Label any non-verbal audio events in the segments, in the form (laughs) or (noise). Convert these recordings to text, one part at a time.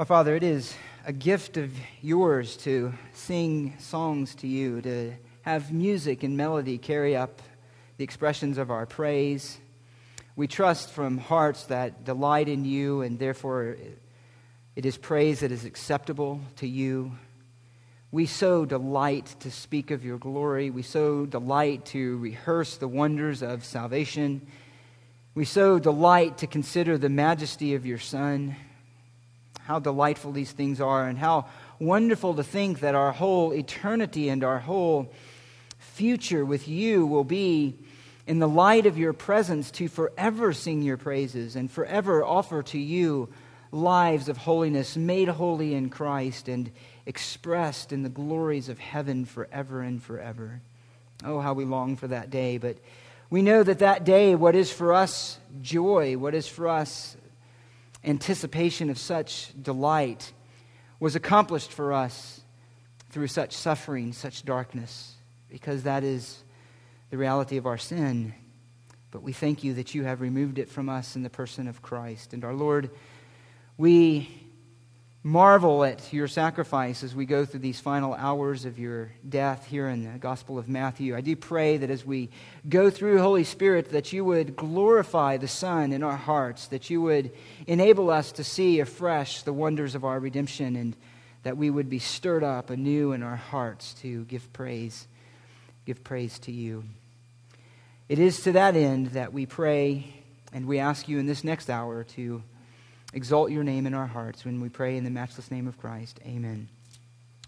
Our Father, it is a gift of yours to sing songs to you, to have music and melody carry up the expressions of our praise. We trust from hearts that delight in you, and therefore it is praise that is acceptable to you. We so delight to speak of your glory. We so delight to rehearse the wonders of salvation. We so delight to consider the majesty of your Son. How delightful these things are, and how wonderful to think that our whole eternity and our whole future with you will be in the light of your presence to forever sing your praises and forever offer to you lives of holiness, made holy in Christ and expressed in the glories of heaven forever and forever. Oh, how we long for that day. But we know that that day, what is for us joy, what is for us anticipation of such delight, was accomplished for us through such suffering, such darkness, because that is the reality of our sin. But we thank you that you have removed it from us in the person of Christ. And our Lord, we marvel at your sacrifice as we go through these final hours of your death here in the Gospel of Matthew. I do pray that as we go through, Holy Spirit, that you would glorify the Son in our hearts, that you would enable us to see afresh the wonders of our redemption, and that we would be stirred up anew in our hearts to give praise, give praise to you. It is to that end that we pray and we ask you in this next hour to exalt your name in our hearts when we pray in the matchless name of Christ. Amen.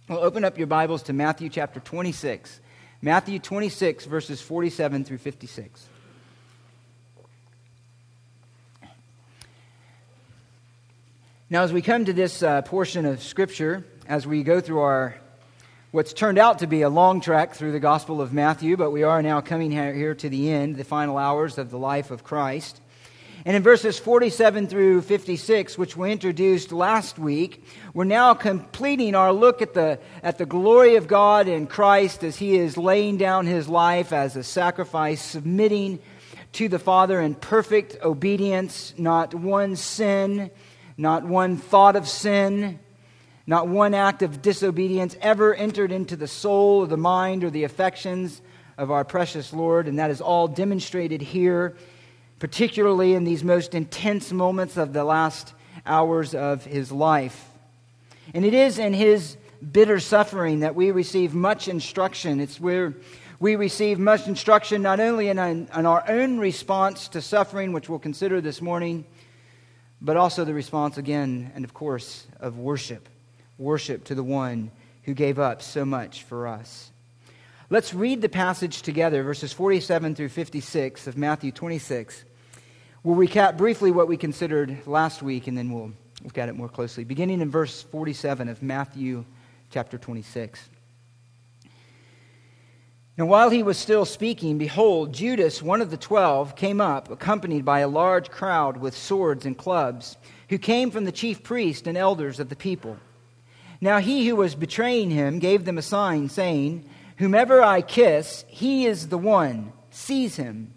Well, open up your Bibles to Matthew chapter 26. Matthew 26, verses 47 through 56. Now, as we come to this uh, portion of Scripture, as we go through our what's turned out to be a long trek through the Gospel of Matthew, but we are now coming here to the end, the final hours of the life of Christ. And in verses 47 through 56, which we introduced last week, we're now completing our look at the, at the glory of God in Christ as he is laying down his life as a sacrifice, submitting to the Father in perfect obedience, not one sin, not one thought of sin, not one act of disobedience ever entered into the soul or the mind or the affections of our precious Lord. And that is all demonstrated here particularly in these most intense moments of the last hours of his life. And it is in his bitter suffering that we receive much instruction. It's where we receive much instruction not only in, in our own response to suffering, which we'll consider this morning, but also the response again, and of course, of worship. Worship to the one who gave up so much for us. Let's read the passage together, verses 47 through 56 of Matthew 26. We'll recap briefly what we considered last week, and then we'll look at it more closely. Beginning in verse 47 of Matthew chapter 26. Now, while he was still speaking, behold, Judas, one of the twelve, came up, accompanied by a large crowd with swords and clubs, who came from the chief priests and elders of the people. Now, he who was betraying him gave them a sign, saying, Whomever I kiss, he is the one. Seize him.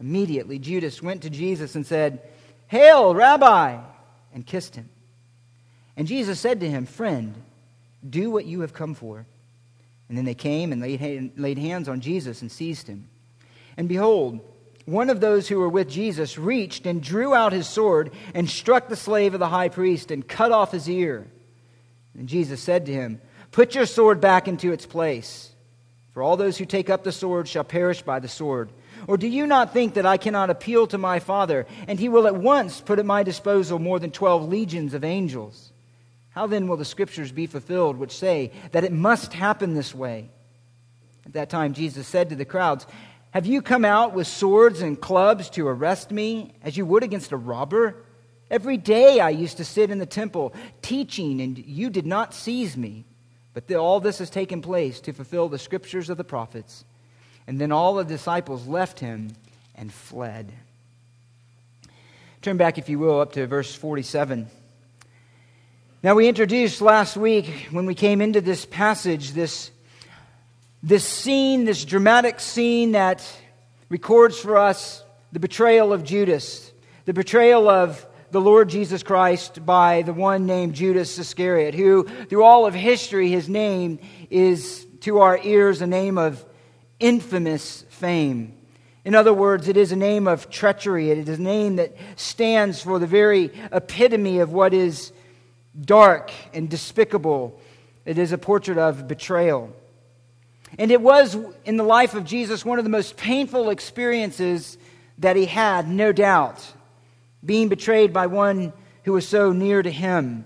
Immediately, Judas went to Jesus and said, Hail, Rabbi, and kissed him. And Jesus said to him, Friend, do what you have come for. And then they came and laid, hands on Jesus and seized him. And behold, one of those who were with Jesus reached and drew out his sword and struck the slave of the high priest and cut off his ear. And Jesus said to him, Put your sword back into its place, for all those who take up the sword shall perish by the sword. Or do you not think that I cannot appeal to my Father, and he will at once put at my disposal more than twelve legions of angels? How then will the scriptures be fulfilled which say that it must happen this way? At that time, Jesus said to the crowds, Have you come out with swords and clubs to arrest me, as you would against a robber? Every day I used to sit in the temple teaching, and you did not seize me. But all this has taken place to fulfill the scriptures of the prophets. And then all the disciples left him and fled. Turn back, if you will, up to verse 47. Now, we introduced last week when we came into this passage this, this scene, this dramatic scene that records for us the betrayal of Judas, the betrayal of the Lord Jesus Christ by the one named Judas Iscariot, who, through all of history, his name is to our ears a name of infamous fame. In other words, it is a name of treachery. It is a name that stands for the very epitome of what is dark and despicable. It is a portrait of betrayal. And it was, in the life of Jesus, one of the most painful experiences that he had, no doubt, being betrayed by one who was so near to him.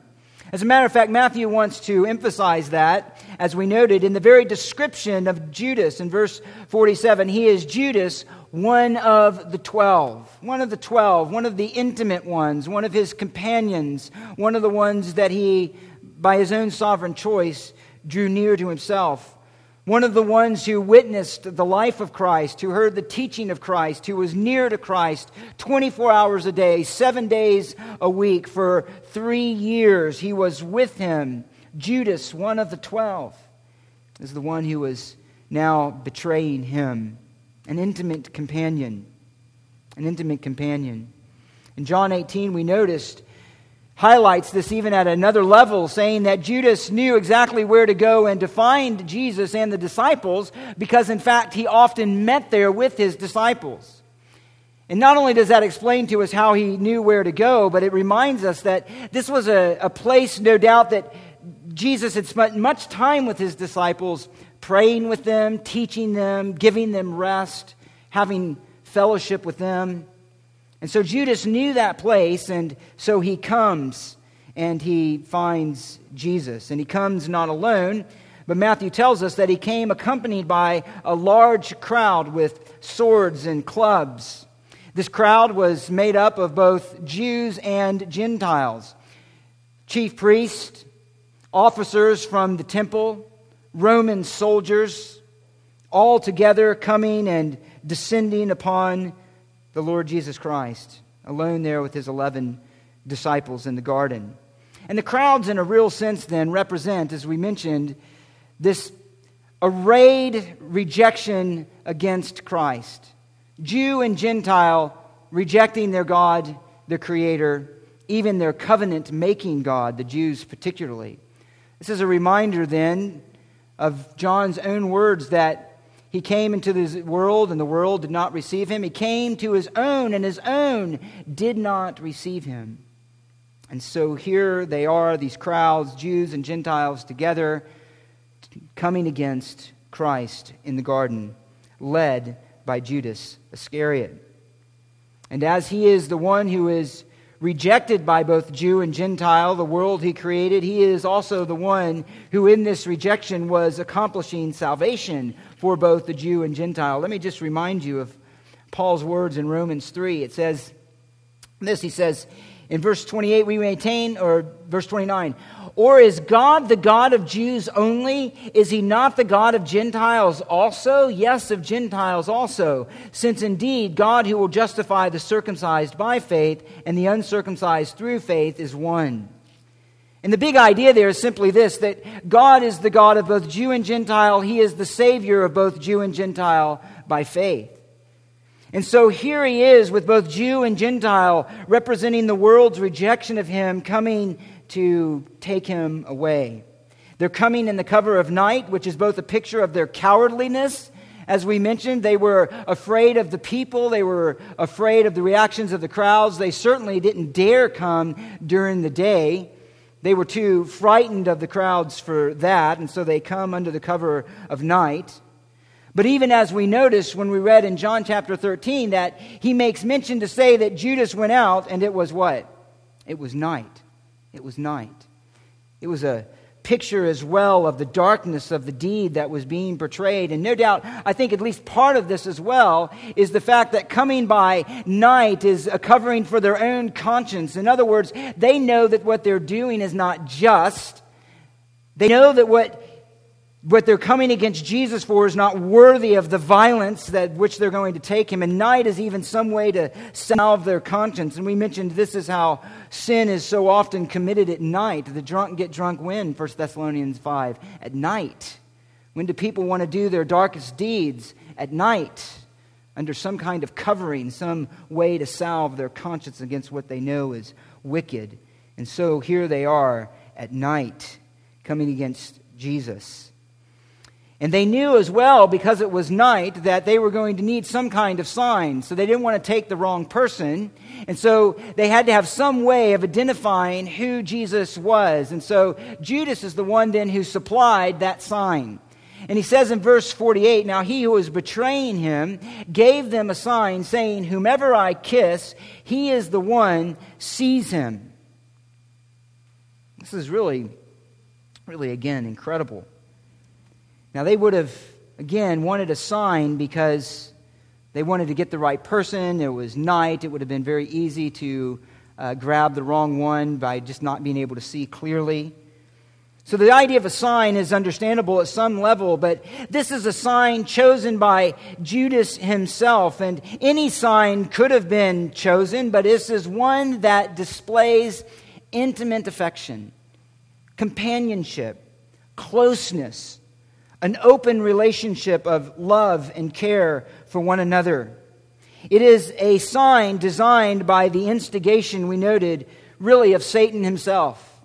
As a matter of fact, Matthew wants to emphasize that, as we noted, in the very description of Judas in verse 47. He is Judas, one of the twelve, one of the twelve, one of the intimate ones, one of his companions, one of the ones that he, by his own sovereign choice, drew near to himself. One of the ones who witnessed the life of Christ, who heard the teaching of Christ, who was near to Christ 24 hours a day, seven days a week. For three years, he was with him. Judas, one of the twelve, is the one who was now betraying him an intimate companion. An intimate companion. In John 18, we noticed, highlights this even at another level, saying that Judas knew exactly where to go and to find Jesus and the disciples because, in fact, he often met there with his disciples. And not only does that explain to us how he knew where to go, but it reminds us that this was a, a place, no doubt, that Jesus had spent much time with his disciples praying with them, teaching them, giving them rest, having fellowship with them. And so Judas knew that place, and so he comes and he finds Jesus. And he comes not alone, but Matthew tells us that he came accompanied by a large crowd with swords and clubs. This crowd was made up of both Jews and Gentiles, chief priests, officers from the temple, Roman soldiers, all together coming and descending upon the Lord Jesus Christ, alone there with his 11 disciples in the garden. And the crowds, in a real sense, then represent, as we mentioned, this arrayed rejection against Christ. Jew and Gentile rejecting their God, their Creator, even their covenant making God, the Jews particularly. This is a reminder then of John's own words that he came into this world and the world did not receive him. He came to his own and his own did not receive him. And so here they are, these crowds, Jews and Gentiles together, coming against Christ in the garden, led by Judas Iscariot. And as he is the one who is rejected by both Jew and Gentile, the world he created, he is also the one who, in this rejection, was accomplishing salvation for both the Jew and Gentile. Let me just remind you of Paul's words in Romans 3. It says this He says, in verse 28, we maintain, or verse 29, or is God the God of Jews only? Is he not the God of Gentiles also? Yes, of Gentiles also. Since indeed God who will justify the circumcised by faith and the uncircumcised through faith is one. And the big idea there is simply this that God is the God of both Jew and Gentile. He is the Savior of both Jew and Gentile by faith. And so here he is with both Jew and Gentile representing the world's rejection of him coming to take him away. They're coming in the cover of night, which is both a picture of their cowardliness. As we mentioned, they were afraid of the people. They were afraid of the reactions of the crowds. They certainly didn't dare come during the day. They were too frightened of the crowds for that, and so they come under the cover of night. But even as we noticed when we read in John chapter 13 that he makes mention to say that Judas went out and it was what? It was night. It was night. It was a picture as well of the darkness of the deed that was being portrayed. And no doubt, I think at least part of this as well is the fact that coming by night is a covering for their own conscience. In other words, they know that what they're doing is not just. They know that what what they're coming against Jesus for is not worthy of the violence that which they're going to take him. And night is even some way to salve their conscience. And we mentioned this is how sin is so often committed at night. The drunk get drunk when? 1 Thessalonians 5. At night. When do people want to do their darkest deeds? At night. Under some kind of covering, some way to salve their conscience against what they know is wicked. And so here they are at night coming against Jesus. And they knew as well, because it was night, that they were going to need some kind of sign. So they didn't want to take the wrong person. And so they had to have some way of identifying who Jesus was. And so Judas is the one then who supplied that sign. And he says in verse 48 Now he who was betraying him gave them a sign, saying, Whomever I kiss, he is the one, seize him. This is really, really, again, incredible. Now, they would have, again, wanted a sign because they wanted to get the right person. It was night. It would have been very easy to uh, grab the wrong one by just not being able to see clearly. So the idea of a sign is understandable at some level, but this is a sign chosen by Judas himself. And any sign could have been chosen, but this is one that displays intimate affection, companionship, closeness, an open relationship of love and care for one another. It is a sign designed by the instigation we noted, really, of Satan himself.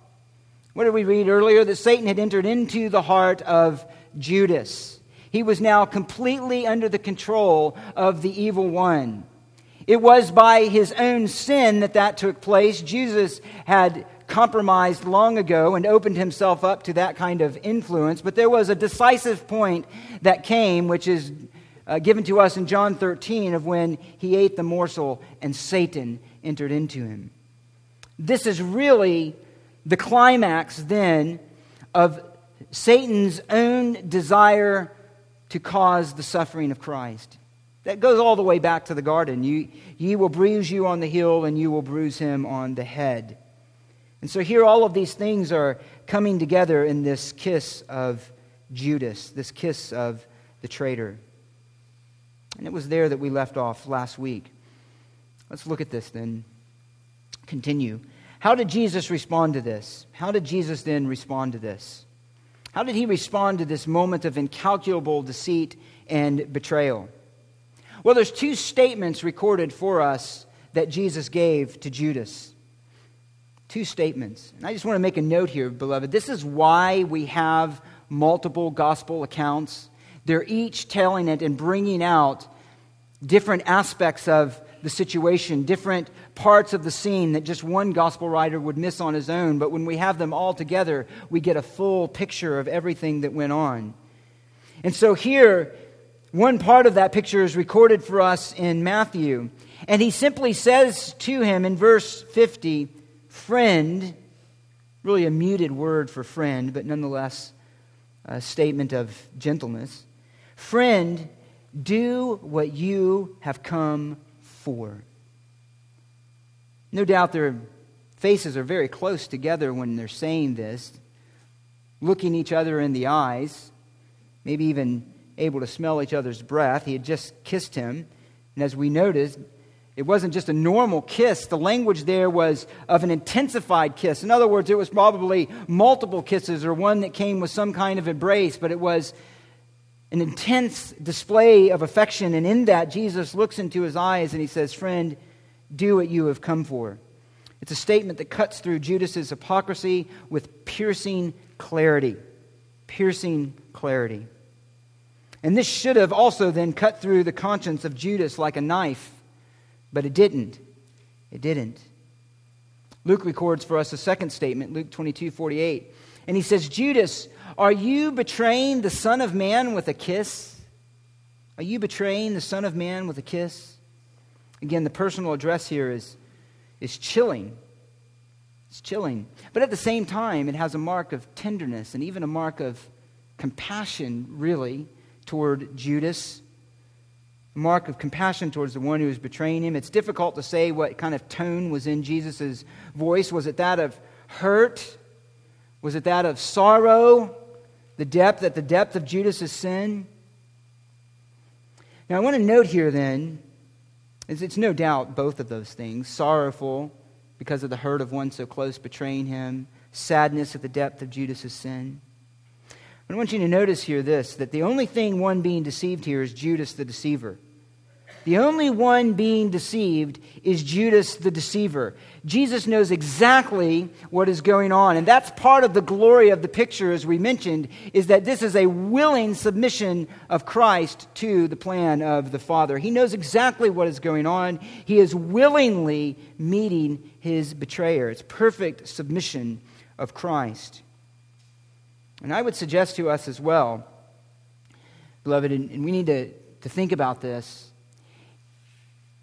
What did we read earlier? That Satan had entered into the heart of Judas. He was now completely under the control of the evil one. It was by his own sin that that took place. Jesus had compromised long ago and opened himself up to that kind of influence. But there was a decisive point that came, which is uh, given to us in John 13, of when he ate the morsel and Satan entered into him. This is really the climax then of Satan's own desire to cause the suffering of Christ. That goes all the way back to the garden. You, ye will bruise you on the heel, and you will bruise him on the head. And so here, all of these things are coming together in this kiss of Judas, this kiss of the traitor. And it was there that we left off last week. Let's look at this then. Continue. How did Jesus respond to this? How did Jesus then respond to this? How did he respond to this moment of incalculable deceit and betrayal? Well, there's two statements recorded for us that Jesus gave to Judas. Two statements. And I just want to make a note here, beloved. This is why we have multiple gospel accounts. They're each telling it and bringing out different aspects of the situation, different parts of the scene that just one gospel writer would miss on his own. But when we have them all together, we get a full picture of everything that went on. And so here, one part of that picture is recorded for us in Matthew. And he simply says to him in verse 50, friend, really a muted word for friend, but nonetheless a statement of gentleness. Friend, do what you have come for. No doubt their faces are very close together when they're saying this, looking each other in the eyes, maybe even able to smell each other's breath. He had just kissed him. And as we noticed, it wasn't just a normal kiss. The language there was of an intensified kiss. In other words, it was probably multiple kisses or one that came with some kind of embrace, but it was an intense display of affection. And in that, Jesus looks into his eyes and he says, Friend, do what you have come for. It's a statement that cuts through Judas's hypocrisy with piercing clarity. Piercing clarity. And this should have also then cut through the conscience of Judas like a knife, but it didn't. It didn't. Luke records for us a second statement, Luke 22 48. And he says, Judas, are you betraying the Son of Man with a kiss? Are you betraying the Son of Man with a kiss? Again, the personal address here is, is chilling. It's chilling. But at the same time, it has a mark of tenderness and even a mark of compassion, really, toward Judas. Mark of compassion towards the one who is betraying him. It's difficult to say what kind of tone was in Jesus' voice. Was it that of hurt? Was it that of sorrow? The depth, at the depth of Judas' sin? Now, I want to note here then it's, it's no doubt both of those things sorrowful because of the hurt of one so close betraying him, sadness at the depth of Judas' sin. But I want you to notice here this that the only thing one being deceived here is Judas the deceiver. The only one being deceived is Judas the deceiver. Jesus knows exactly what is going on. And that's part of the glory of the picture, as we mentioned, is that this is a willing submission of Christ to the plan of the Father. He knows exactly what is going on. He is willingly meeting his betrayer. It's perfect submission of Christ. And I would suggest to us as well, beloved, and we need to, to think about this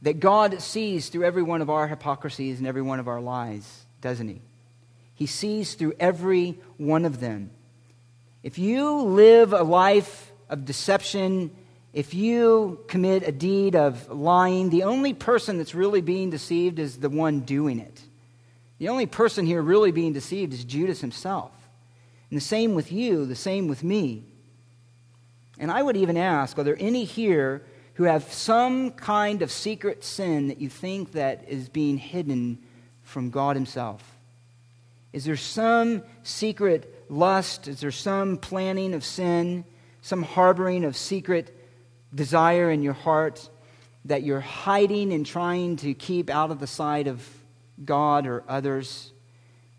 that God sees through every one of our hypocrisies and every one of our lies, doesn't He? He sees through every one of them. If you live a life of deception, if you commit a deed of lying, the only person that's really being deceived is the one doing it. The only person here really being deceived is Judas himself. And the same with you, the same with me. And I would even ask are there any here who have some kind of secret sin that you think that is being hidden from God himself? Is there some secret lust? Is there some planning of sin? Some harboring of secret desire in your heart that you're hiding and trying to keep out of the sight of God or others?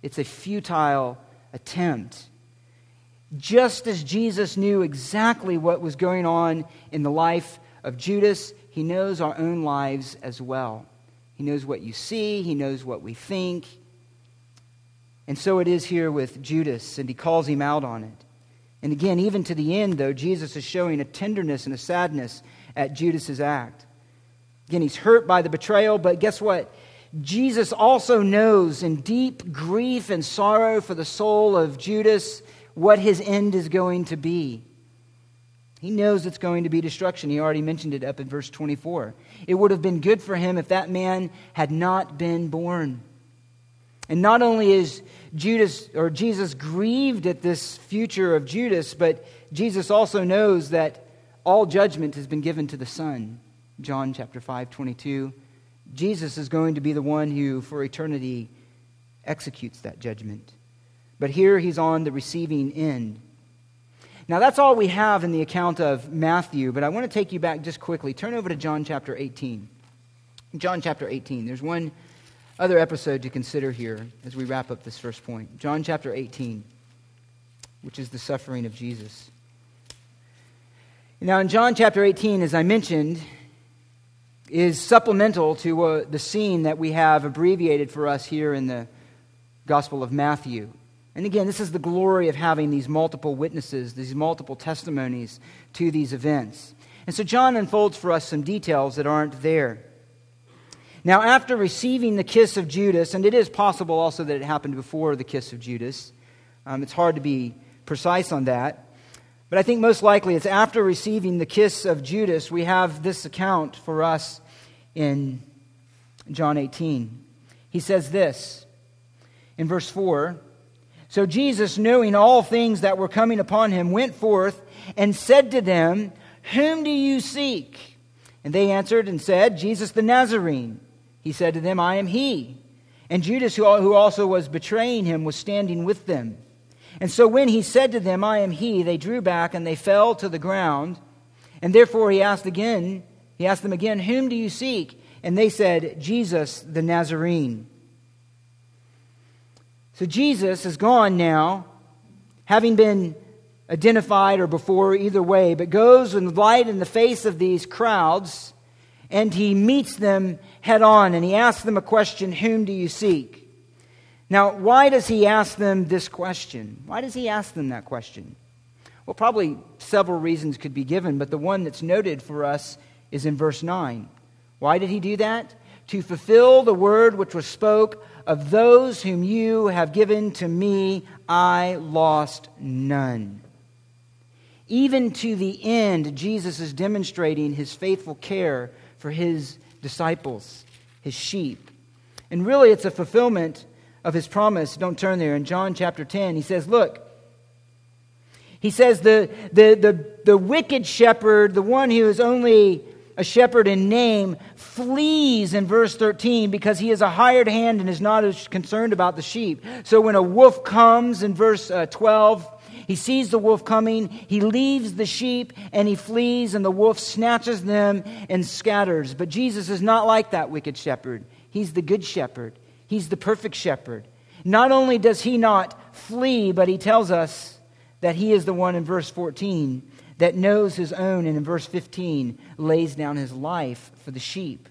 It's a futile attempt. Just as Jesus knew exactly what was going on in the life of Judas, he knows our own lives as well. He knows what you see, he knows what we think. And so it is here with Judas, and he calls him out on it. And again, even to the end, though, Jesus is showing a tenderness and a sadness at Judas's act. Again, he's hurt by the betrayal, but guess what? Jesus also knows in deep grief and sorrow for the soul of Judas what his end is going to be. He knows it's going to be destruction. He already mentioned it up in verse 24. It would have been good for him if that man had not been born. And not only is Judas or Jesus grieved at this future of Judas, but Jesus also knows that all judgment has been given to the Son. John chapter 5, 22. Jesus is going to be the one who, for eternity, executes that judgment. But here he's on the receiving end. Now, that's all we have in the account of Matthew, but I want to take you back just quickly. Turn over to John chapter 18. John chapter 18. There's one other episode to consider here as we wrap up this first point. John chapter 18, which is the suffering of Jesus. Now, in John chapter 18, as I mentioned, is supplemental to uh, the scene that we have abbreviated for us here in the Gospel of Matthew. And again, this is the glory of having these multiple witnesses, these multiple testimonies to these events. And so John unfolds for us some details that aren't there. Now, after receiving the kiss of Judas, and it is possible also that it happened before the kiss of Judas, um, it's hard to be precise on that. But I think most likely it's after receiving the kiss of Judas, we have this account for us in John 18. He says this in verse 4 so Jesus, knowing all things that were coming upon him, went forth and said to them, Whom do you seek? And they answered and said, Jesus the Nazarene. He said to them, I am he. And Judas, who also was betraying him, was standing with them. And so when he said to them, I am he, they drew back and they fell to the ground. And therefore he asked again, he asked them again, Whom do you seek? And they said, Jesus the Nazarene. So Jesus is gone now, having been identified or before, either way, but goes in light in the face of these crowds and he meets them head on and he asks them a question Whom do you seek? Now, why does he ask them this question? Why does he ask them that question? Well, probably several reasons could be given, but the one that's noted for us is in verse 9. Why did he do that? To fulfill the word which was spoke of those whom you have given to me, I lost none. Even to the end, Jesus is demonstrating his faithful care for his disciples, his sheep. And really, it's a fulfillment of his promise. Don't turn there. In John chapter 10, he says, Look, he says, the, the, the, the wicked shepherd, the one who is only a shepherd in name, flees in verse 13 because he is a hired hand and is not as concerned about the sheep. So when a wolf comes in verse uh, 12, He sees the wolf coming. He leaves the sheep and he flees, and the wolf snatches them and scatters. But Jesus is not like that wicked shepherd. He's the good shepherd, he's the perfect shepherd. Not only does he not flee, but he tells us that he is the one in verse 14 that knows his own, and in verse 15 lays down his life for the sheep,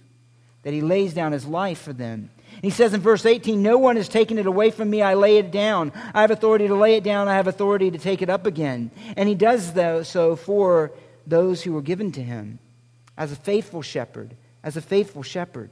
that he lays down his life for them. He says in verse 18, No one has taken it away from me. I lay it down. I have authority to lay it down. I have authority to take it up again. And he does so for those who were given to him as a faithful shepherd, as a faithful shepherd.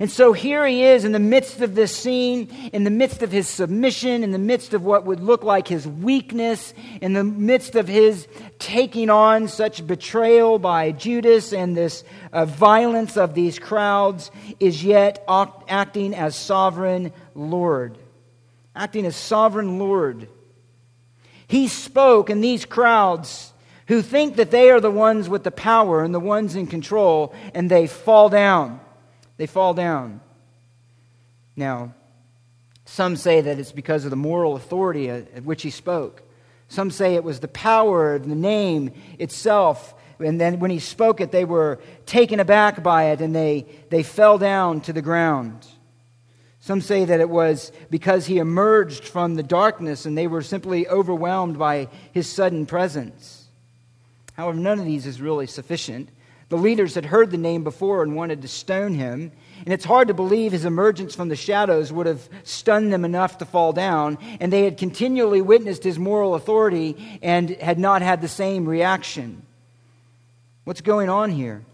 And so here he is in the midst of this scene, in the midst of his submission, in the midst of what would look like his weakness, in the midst of his taking on such betrayal by Judas and this uh, violence of these crowds, is yet acting as sovereign Lord. Acting as sovereign Lord. He spoke, and these crowds who think that they are the ones with the power and the ones in control, and they fall down they fall down. Now, some say that it's because of the moral authority at which he spoke. Some say it was the power the name itself. And then when he spoke it, they were taken aback by it and they, they fell down to the ground. Some say that it was because he emerged from the darkness and they were simply overwhelmed by his sudden presence. However, none of these is really sufficient the leaders had heard the name before and wanted to stone him. And it's hard to believe his emergence from the shadows would have stunned them enough to fall down. And they had continually witnessed his moral authority and had not had the same reaction. What's going on here?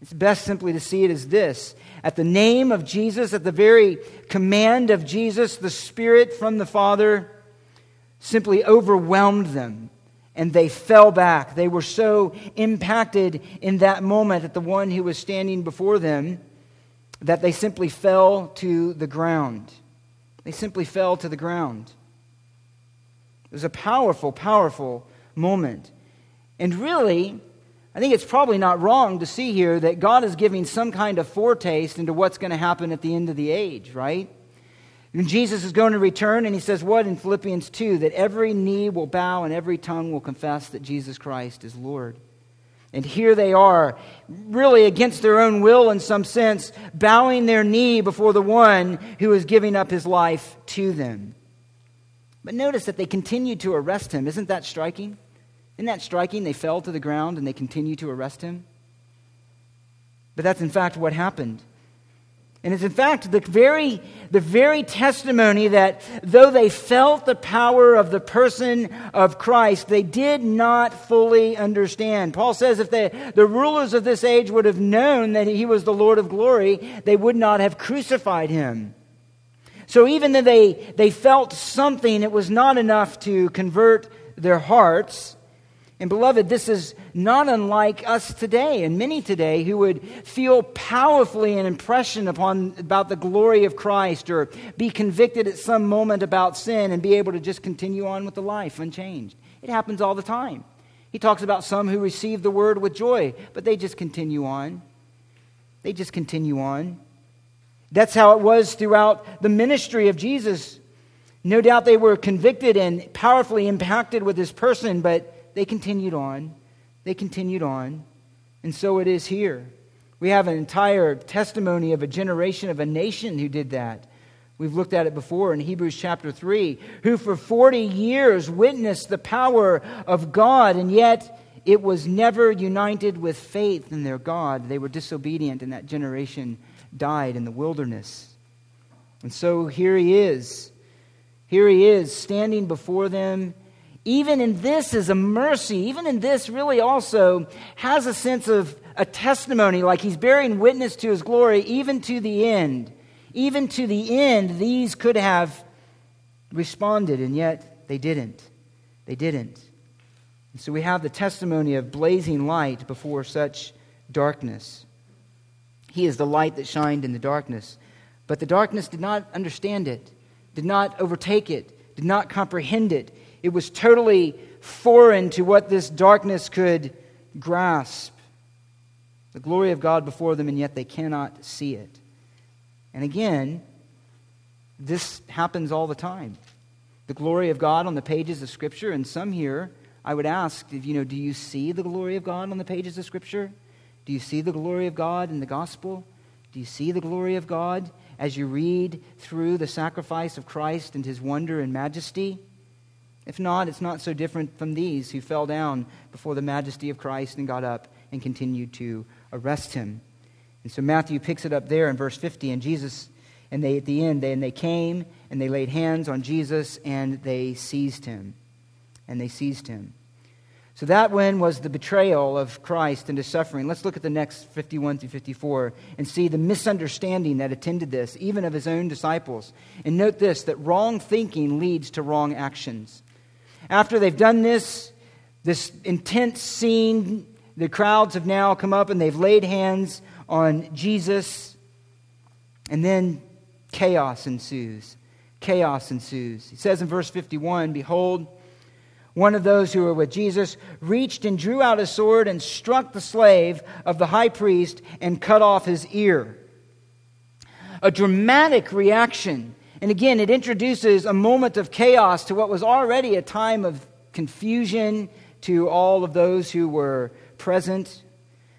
It's best simply to see it as this. At the name of Jesus, at the very command of Jesus, the Spirit from the Father simply overwhelmed them and they fell back. They were so impacted in that moment at the one who was standing before them that they simply fell to the ground. They simply fell to the ground. It was a powerful, powerful moment. And really, I think it's probably not wrong to see here that God is giving some kind of foretaste into what's going to happen at the end of the age, right? And Jesus is going to return, and he says, What in Philippians 2? That every knee will bow and every tongue will confess that Jesus Christ is Lord. And here they are, really against their own will in some sense, bowing their knee before the one who is giving up his life to them. But notice that they continue to arrest him. Isn't that striking? Isn't that striking? They fell to the ground and they continue to arrest him. But that's in fact what happened. And it's in fact the very, the very testimony that though they felt the power of the person of Christ, they did not fully understand. Paul says if they, the rulers of this age would have known that he was the Lord of glory, they would not have crucified him. So even though they, they felt something, it was not enough to convert their hearts. And beloved, this is not unlike us today and many today who would feel powerfully an impression upon about the glory of Christ or be convicted at some moment about sin and be able to just continue on with the life unchanged. It happens all the time. He talks about some who receive the word with joy, but they just continue on. They just continue on. That's how it was throughout the ministry of Jesus. No doubt they were convicted and powerfully impacted with his person, but they continued on. They continued on. And so it is here. We have an entire testimony of a generation of a nation who did that. We've looked at it before in Hebrews chapter 3, who for 40 years witnessed the power of God, and yet it was never united with faith in their God. They were disobedient, and that generation died in the wilderness. And so here he is. Here he is standing before them even in this is a mercy. Even in this, really also has a sense of a testimony, like he's bearing witness to his glory, even to the end. Even to the end, these could have responded, and yet they didn't. They didn't. And so we have the testimony of blazing light before such darkness. He is the light that shined in the darkness. But the darkness did not understand it, did not overtake it, did not comprehend it. It was totally foreign to what this darkness could grasp. The glory of God before them, and yet they cannot see it. And again, this happens all the time. the glory of God on the pages of Scripture. And some here, I would ask, you know, do you see the glory of God on the pages of Scripture? Do you see the glory of God in the gospel? Do you see the glory of God as you read through the sacrifice of Christ and his wonder and majesty? If not, it's not so different from these who fell down before the majesty of Christ and got up and continued to arrest him. And so Matthew picks it up there in verse 50, and Jesus, and they at the end, they, and they came and they laid hands on Jesus and they seized him. And they seized him. So that one was the betrayal of Christ into suffering. Let's look at the next 51 through 54 and see the misunderstanding that attended this, even of his own disciples. And note this that wrong thinking leads to wrong actions. After they've done this, this intense scene, the crowds have now come up and they've laid hands on Jesus, and then chaos ensues. Chaos ensues. He says in verse 51 Behold, one of those who were with Jesus reached and drew out a sword and struck the slave of the high priest and cut off his ear. A dramatic reaction. And again, it introduces a moment of chaos to what was already a time of confusion to all of those who were present.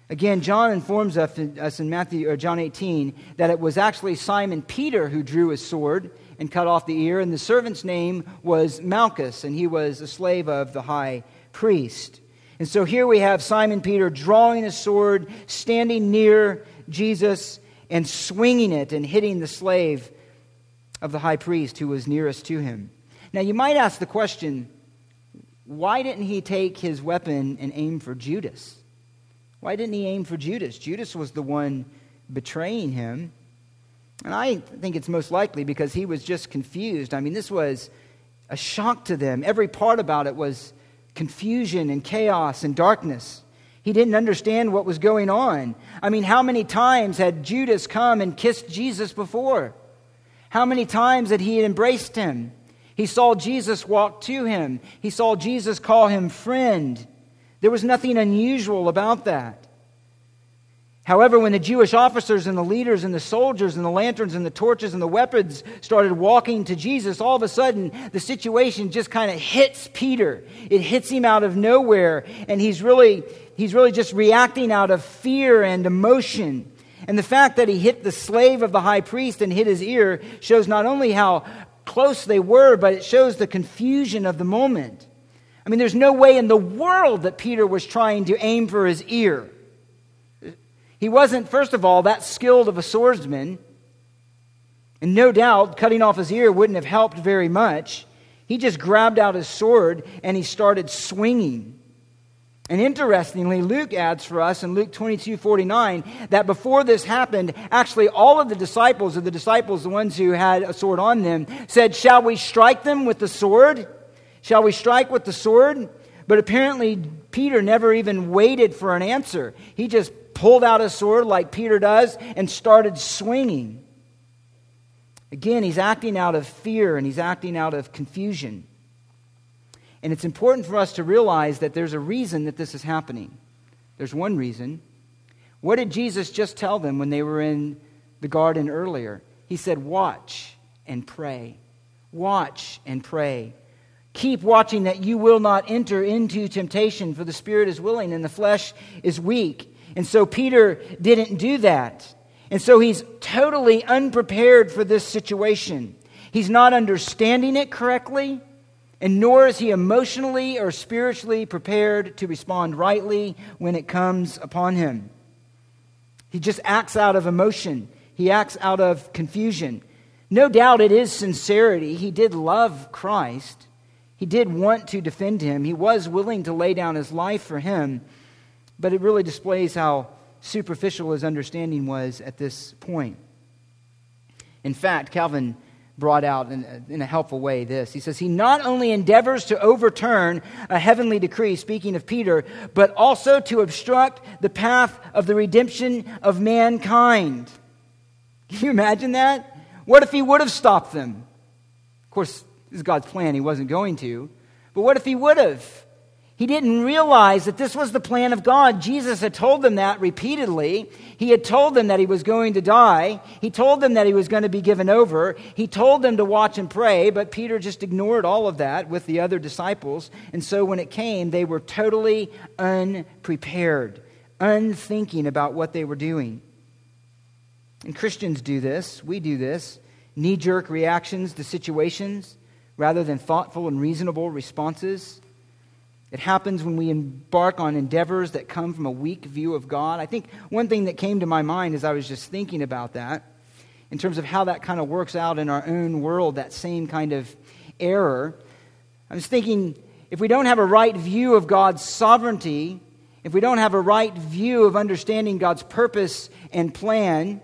Again, John informs us in Matthew or John 18 that it was actually Simon Peter who drew his sword and cut off the ear. And the servant's name was Malchus, and he was a slave of the high priest. And so here we have Simon Peter drawing a sword, standing near Jesus, and swinging it and hitting the slave of the high priest who was nearest to him. Now, you might ask the question why didn't he take his weapon and aim for Judas? Why didn't he aim for Judas? Judas was the one betraying him. And I think it's most likely because he was just confused. I mean, this was a shock to them. Every part about it was confusion and chaos and darkness. He didn't understand what was going on. I mean, how many times had Judas come and kissed Jesus before? How many times had he embraced him? He saw Jesus walk to him. He saw Jesus call him friend. There was nothing unusual about that. However, when the Jewish officers and the leaders and the soldiers and the lanterns and the torches and the weapons started walking to Jesus, all of a sudden the situation just kind of hits Peter. It hits him out of nowhere, and he's really, he's really just reacting out of fear and emotion. And the fact that he hit the slave of the high priest and hit his ear shows not only how close they were, but it shows the confusion of the moment. I mean, there's no way in the world that Peter was trying to aim for his ear. He wasn't, first of all, that skilled of a swordsman. And no doubt, cutting off his ear wouldn't have helped very much. He just grabbed out his sword and he started swinging. And interestingly, Luke adds for us in Luke 22 49 that before this happened, actually all of the disciples, of the disciples, the ones who had a sword on them, said, Shall we strike them with the sword? Shall we strike with the sword? But apparently, Peter never even waited for an answer. He just pulled out a sword like Peter does and started swinging. Again, he's acting out of fear and he's acting out of confusion. And it's important for us to realize that there's a reason that this is happening. There's one reason. What did Jesus just tell them when they were in the garden earlier? He said, Watch and pray. Watch and pray. Keep watching that you will not enter into temptation, for the spirit is willing and the flesh is weak. And so Peter didn't do that. And so he's totally unprepared for this situation. He's not understanding it correctly, and nor is he emotionally or spiritually prepared to respond rightly when it comes upon him. He just acts out of emotion, he acts out of confusion. No doubt it is sincerity. He did love Christ, he did want to defend him, he was willing to lay down his life for him. But it really displays how superficial his understanding was at this point. In fact, Calvin brought out in in a, helpful way this. He says, He not only endeavors to overturn a heavenly decree, speaking of Peter, but also to obstruct the path of the redemption of mankind. Can you imagine that? What if he would have stopped them? Of course, this is God's plan. He wasn't going to. But what if he would have? He didn't realize that this was the plan of God. Jesus had told them that repeatedly. He had told them that he was going to die. He told them that he was going to be given over. He told them to watch and pray, but Peter just ignored all of that with the other disciples. And so when it came, they were totally unprepared, unthinking about what they were doing. And Christians do this. We do this. Knee jerk reactions to situations rather than thoughtful and reasonable responses. It happens when we embark on endeavors that come from a weak view of God. I think one thing that came to my mind as I was just thinking about that, in terms of how that kind of works out in our own world, that same kind of error, I was thinking if we don't have a right view of God's sovereignty, if we don't have a right view of understanding God's purpose and plan,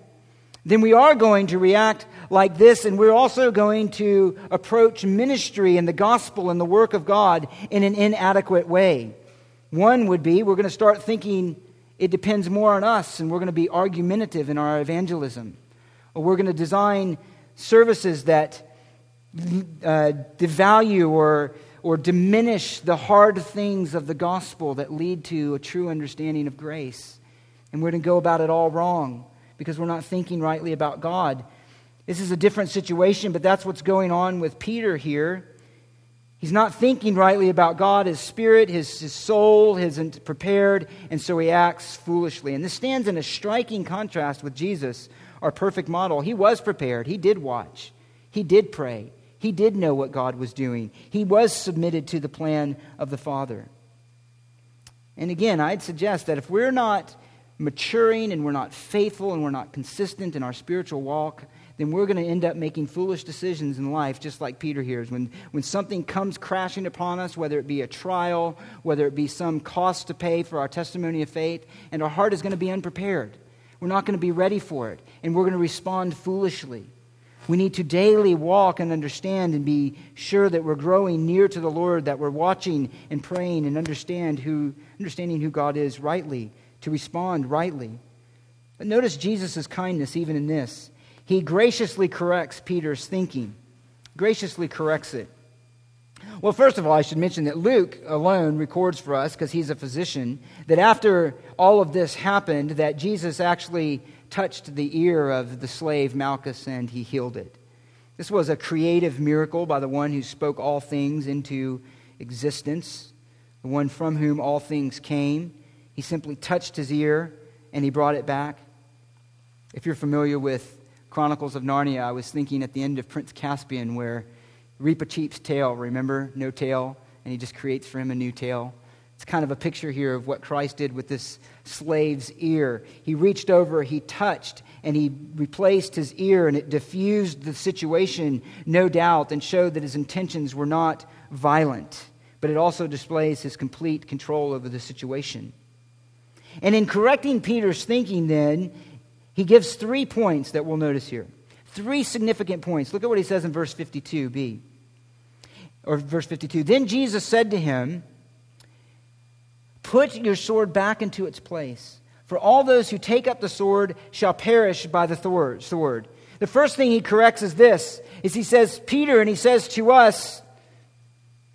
then we are going to react like this, and we're also going to approach ministry and the gospel and the work of God in an inadequate way. One would be we're going to start thinking it depends more on us, and we're going to be argumentative in our evangelism. Or we're going to design services that uh, devalue or, or diminish the hard things of the gospel that lead to a true understanding of grace. And we're going to go about it all wrong because we're not thinking rightly about God. This is a different situation, but that's what's going on with Peter here. He's not thinking rightly about God, his spirit, his, his soul isn't prepared, and so he acts foolishly. And this stands in a striking contrast with Jesus, our perfect model. He was prepared, he did watch, he did pray, he did know what God was doing, he was submitted to the plan of the Father. And again, I'd suggest that if we're not maturing and we're not faithful and we're not consistent in our spiritual walk, then we're going to end up making foolish decisions in life, just like Peter here. When, when something comes crashing upon us, whether it be a trial, whether it be some cost to pay for our testimony of faith, and our heart is going to be unprepared. We're not going to be ready for it, and we're going to respond foolishly. We need to daily walk and understand and be sure that we're growing near to the Lord, that we're watching and praying and understand who, understanding who God is rightly to respond rightly. But notice Jesus' kindness even in this. He graciously corrects Peter's thinking, graciously corrects it. Well, first of all, I should mention that Luke alone records for us, because he's a physician, that after all of this happened, that Jesus actually touched the ear of the slave Malchus and he healed it. This was a creative miracle by the one who spoke all things into existence, the one from whom all things came. He simply touched his ear and he brought it back. If you're familiar with Chronicles of Narnia, I was thinking at the end of Prince Caspian where Reepicheep's tail, remember? No tail, and he just creates for him a new tail. It's kind of a picture here of what Christ did with this slave's ear. He reached over, he touched, and he replaced his ear, and it diffused the situation, no doubt, and showed that his intentions were not violent. But it also displays his complete control over the situation. And in correcting Peter's thinking, then, he gives three points that we'll notice here. Three significant points. Look at what he says in verse 52b. Or verse 52. Then Jesus said to him, Put your sword back into its place, for all those who take up the sword shall perish by the sword. The first thing he corrects is this is he says, Peter, and he says to us,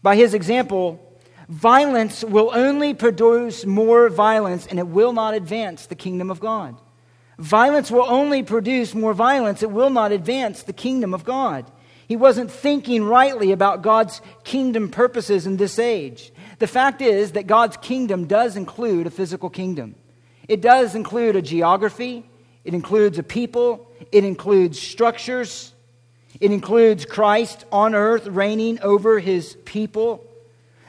by his example, Violence will only produce more violence and it will not advance the kingdom of God. Violence will only produce more violence, it will not advance the kingdom of God. He wasn't thinking rightly about God's kingdom purposes in this age. The fact is that God's kingdom does include a physical kingdom. It does include a geography, it includes a people, it includes structures, it includes Christ on earth reigning over his people.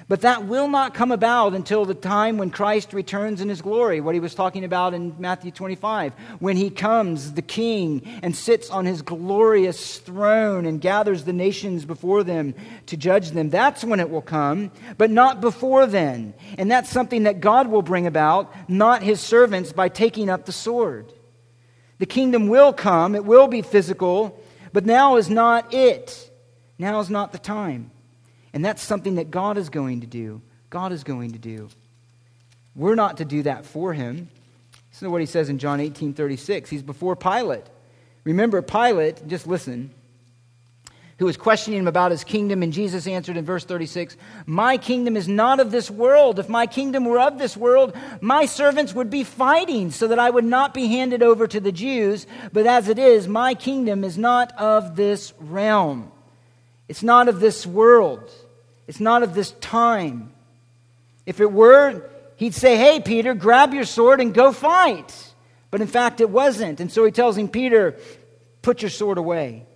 But that will not come about until the time when Christ returns in his glory, what he was talking about in Matthew 25. When he comes, the king, and sits on his glorious throne and gathers the nations before them to judge them. That's when it will come, but not before then. And that's something that God will bring about, not his servants, by taking up the sword. The kingdom will come, it will be physical, but now is not it. Now is not the time. And that's something that God is going to do. God is going to do. We're not to do that for him. This is what he says in John 18 36. He's before Pilate. Remember, Pilate, just listen. who was questioning him about his kingdom, and Jesus answered in verse 36 My kingdom is not of this world. If my kingdom were of this world, my servants would be fighting so that I would not be handed over to the Jews. But as it is, my kingdom is not of this realm. It's not of this world. It's not of this time. If it were, he'd say, Hey, Peter, grab your sword and go fight. But in fact, it wasn't. And so he tells him, Peter, put your sword away.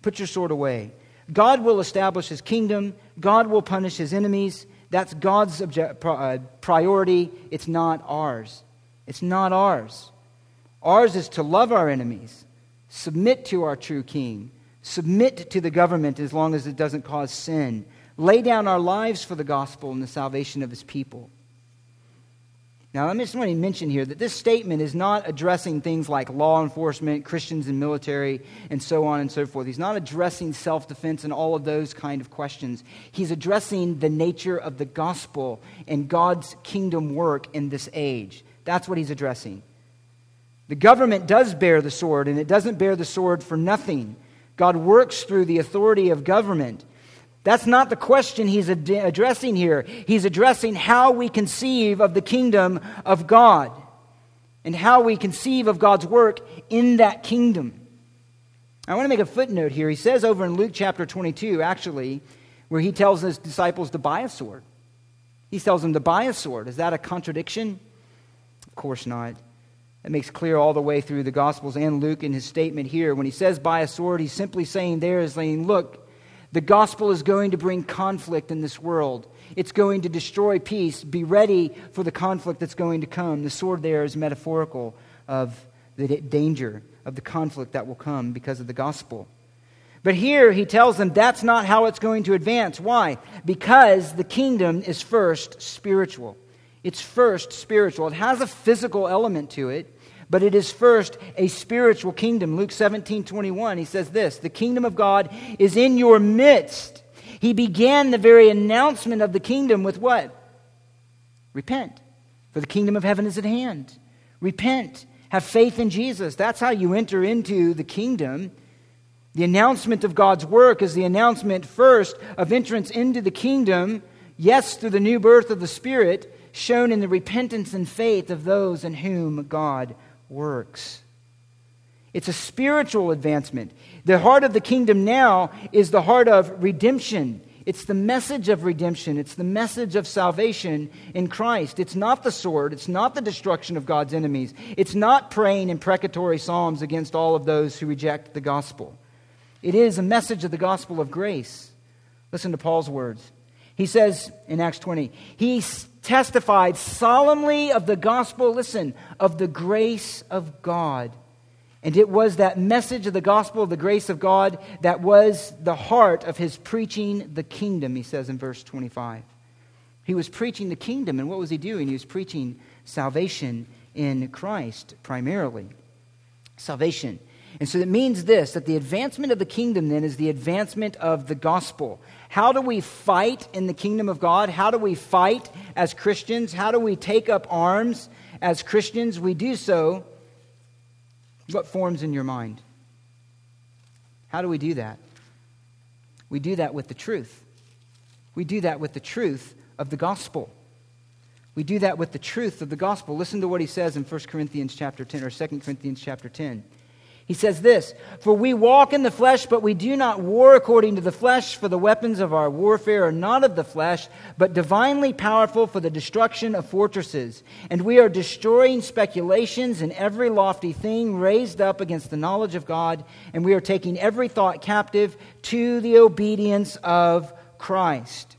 Put your sword away. God will establish his kingdom, God will punish his enemies. That's God's object, uh, priority. It's not ours. It's not ours. Ours is to love our enemies, submit to our true king, submit to the government as long as it doesn't cause sin, lay down our lives for the gospel and the salvation of his people. Now, let me just want to mention here that this statement is not addressing things like law enforcement, Christians and military, and so on and so forth. He's not addressing self defense and all of those kind of questions. He's addressing the nature of the gospel and God's kingdom work in this age. That's what he's addressing. The government does bear the sword, and it doesn't bear the sword for nothing. God works through the authority of government. That's not the question he's ad- addressing here. He's addressing how we conceive of the kingdom of God and how we conceive of God's work in that kingdom. I want to make a footnote here. He says over in Luke chapter 22, actually, where he tells his disciples to buy a sword. He tells them to buy a sword. Is that a contradiction? Of course not. That makes clear all the way through the Gospels and Luke in his statement here. When he says buy a sword, he's simply saying there is saying, look, the gospel is going to bring conflict in this world. It's going to destroy peace. Be ready for the conflict that's going to come. The sword there is metaphorical of the danger of the conflict that will come because of the gospel. But here he tells them that's not how it's going to advance. Why? Because the kingdom is first spiritual. It's first spiritual. It has a physical element to it, but it is first a spiritual kingdom. Luke 17 21, he says this The kingdom of God is in your midst. He began the very announcement of the kingdom with what? Repent, for the kingdom of heaven is at hand. Repent, have faith in Jesus. That's how you enter into the kingdom. The announcement of God's work is the announcement first of entrance into the kingdom, yes, through the new birth of the Spirit, shown in the repentance and faith of those in whom God works. It's a spiritual advancement. The heart of the kingdom now is the heart of redemption. It's the message of redemption. It's the message of salvation in Christ. It's not the sword. It's not the destruction of God's enemies. It's not praying imprecatory psalms against all of those who reject the gospel. It is a message of the gospel of grace. Listen to Paul's words. He says in Acts 20, He testified solemnly of the gospel, listen, of the grace of God. And it was that message of the gospel of the grace of God that was the heart of his preaching the kingdom, he says in verse 25. He was preaching the kingdom, and what was he doing? He was preaching salvation in Christ primarily. Salvation. And so it means this that the advancement of the kingdom then is the advancement of the gospel. How do we fight in the kingdom of God? How do we fight as Christians? How do we take up arms as Christians? We do so. What forms in your mind? How do we do that? We do that with the truth. We do that with the truth of the gospel. We do that with the truth of the gospel. Listen to what he says in 1 Corinthians chapter 10 or 2 Corinthians chapter 10. He says this For we walk in the flesh, but we do not war according to the flesh, for the weapons of our warfare are not of the flesh, but divinely powerful for the destruction of fortresses. And we are destroying speculations and every lofty thing raised up against the knowledge of God, and we are taking every thought captive to the obedience of Christ.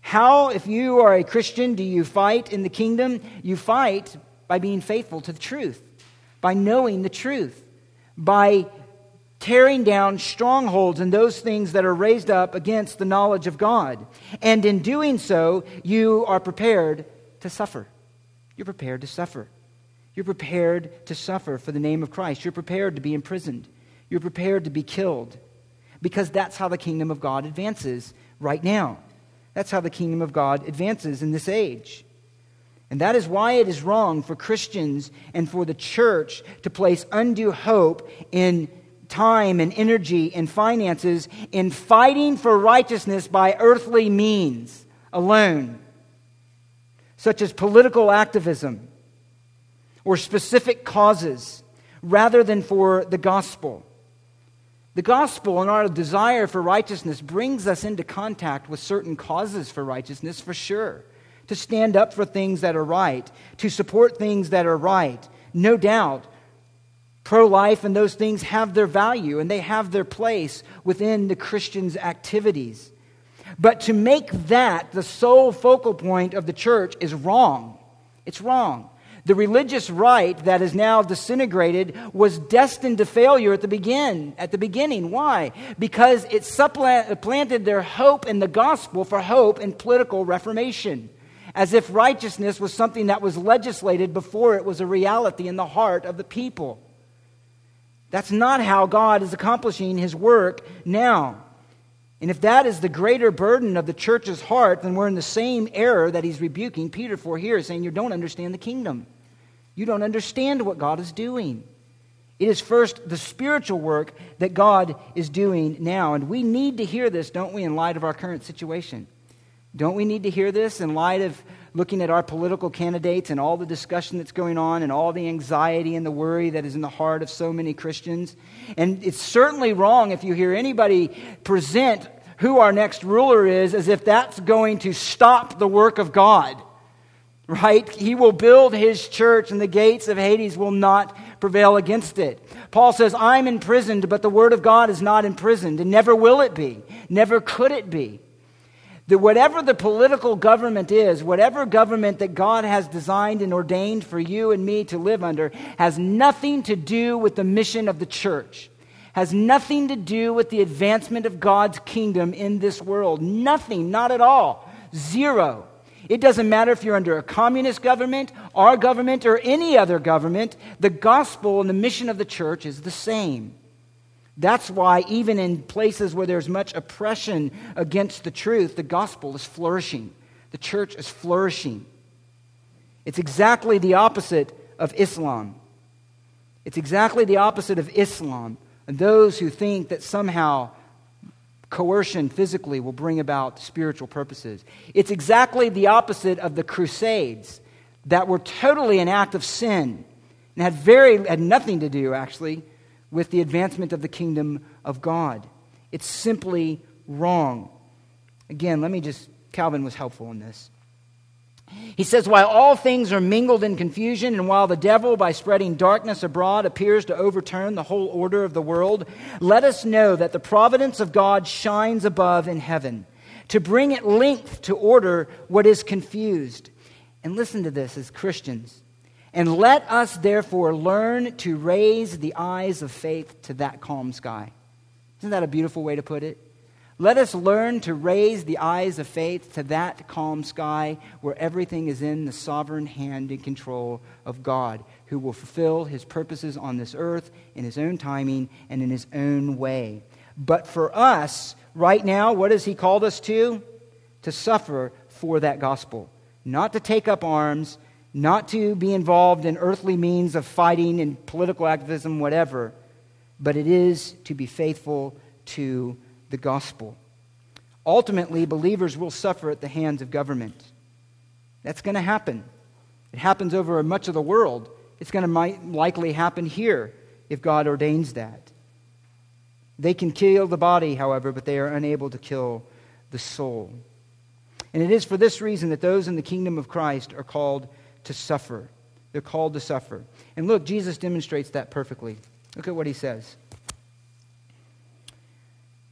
How, if you are a Christian, do you fight in the kingdom? You fight by being faithful to the truth, by knowing the truth by tearing down strongholds and those things that are raised up against the knowledge of God. And in doing so, you are prepared to suffer. You're prepared to suffer. You're prepared to suffer for the name of Christ. You're prepared to be imprisoned. You're prepared to be killed. Because that's how the kingdom of God advances right now. That's how the kingdom of God advances in this age. And that is why it is wrong for Christians and for the church to place undue hope in time and energy and finances in fighting for righteousness by earthly means alone, such as political activism or specific causes, rather than for the gospel. The gospel and our desire for righteousness brings us into contact with certain causes for righteousness, for sure. To stand up for things that are right, to support things that are right. No doubt, pro life and those things have their value and they have their place within the Christian's activities. But to make that the sole focal point of the church is wrong. It's wrong. The religious right that is now disintegrated was destined to failure at the begin, at the beginning. Why? Because it supplanted their hope in the gospel for hope in political reformation. As if righteousness was something that was legislated before it was a reality in the heart of the people. That's not how God is accomplishing his work now. And if that is the greater burden of the church's heart, then we're in the same error that he's rebuking Peter for here, saying you don't understand the kingdom. You don't understand what God is doing. It is first the spiritual work that God is doing now. And we need to hear this, don't we, in light of our current situation? Don't we need to hear this in light of looking at our political candidates and all the discussion that's going on and all the anxiety and the worry that is in the heart of so many Christians? And it's certainly wrong if you hear anybody present who our next ruler is as if that's going to stop the work of God right? He will build his church, and the gates of Hades will not prevail against it. Paul says, I'm imprisoned, but the word of God is not imprisoned, and never will it be. Never could it be. That whatever the political government is, whatever government that God has designed and ordained for you and me to live under, has nothing to do with the mission of the church, has nothing to do with the advancement of God's kingdom in this world. Nothing, not at all. Zero. It doesn't matter if you're under a communist government, our government, or any other government, the gospel and the mission of the church is the same. That's why, even in places where there's much oppression against the truth, the gospel is flourishing. The church is flourishing. It's exactly the opposite of Islam. It's exactly the opposite of Islam and those who think that somehow coercion physically will bring about spiritual purposes. It's exactly the opposite of the Crusades that were totally an act of sin and had, very, had nothing to do, actually, with the advancement of the kingdom of God. It's simply wrong. Again, let me just, Calvin was helpful in this. He says, While all things are mingled in confusion, and while the devil, by spreading darkness abroad, appears to overturn the whole order of the world, let us know that the providence of God shines above in heaven, to bring at length to order what is confused. And listen to this as Christians. And let us therefore learn to raise the eyes of faith to that calm sky. Isn't that a beautiful way to put it? Let us learn to raise the eyes of faith to that calm sky where everything is in the sovereign hand and control of God, who will fulfill his purposes on this earth in his own timing and in his own way. But for us, right now, what has he called us to? To suffer for that gospel. Not to take up arms, not to be involved in earthly means of fighting and political activism, whatever, but it is to be faithful to the gospel. Ultimately, believers will suffer at the hands of government. That's going to happen. It happens over much of the world. It's going to likely happen here if God ordains that. They can kill the body, however, but they are unable to kill the soul. And it is for this reason that those in the kingdom of Christ are called to suffer. They're called to suffer. And look, Jesus demonstrates that perfectly. Look at what he says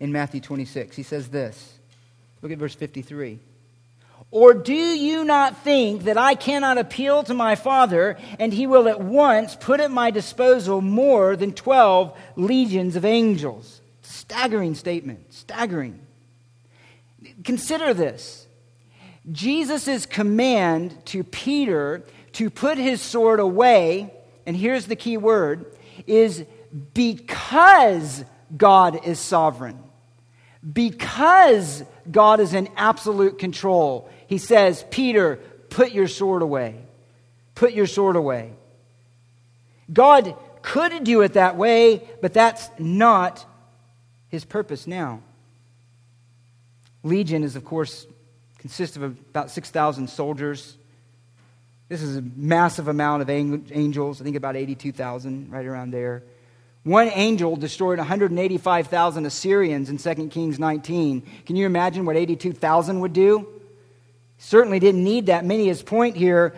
in Matthew 26. He says this. Look at verse 53. Or do you not think that I cannot appeal to my Father, and he will at once put at my disposal more than 12 legions of angels? Staggering statement. Staggering. Consider this Jesus' command to Peter to put his sword away, and here's the key word, is because God is sovereign because God is in absolute control, he says, Peter, put your sword away. Put your sword away. God could do it that way, but that's not his purpose now. Legion is, of course, consists of about 6,000 soldiers. This is a massive amount of angels, I think about 82,000, right around there. One angel destroyed 185,000 Assyrians in 2 Kings 19. Can you imagine what 82,000 would do? Certainly didn't need that many. His point here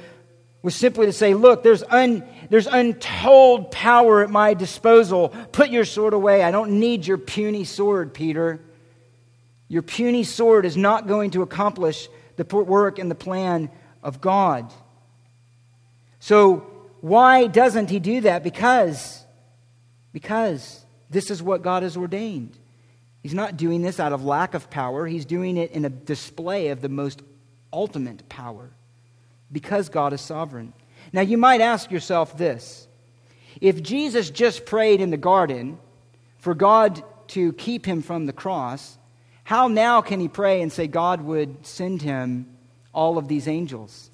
was simply to say, look, there's, un, there's untold power at my disposal. Put your sword away. I don't need your puny sword, Peter. Your puny sword is not going to accomplish the work and the plan of God. So, why doesn't he do that? Because, because this is what God has ordained. He's not doing this out of lack of power, he's doing it in a display of the most ultimate power because God is sovereign. Now, you might ask yourself this if Jesus just prayed in the garden for God to keep him from the cross, how now can he pray and say God would send him all of these angels?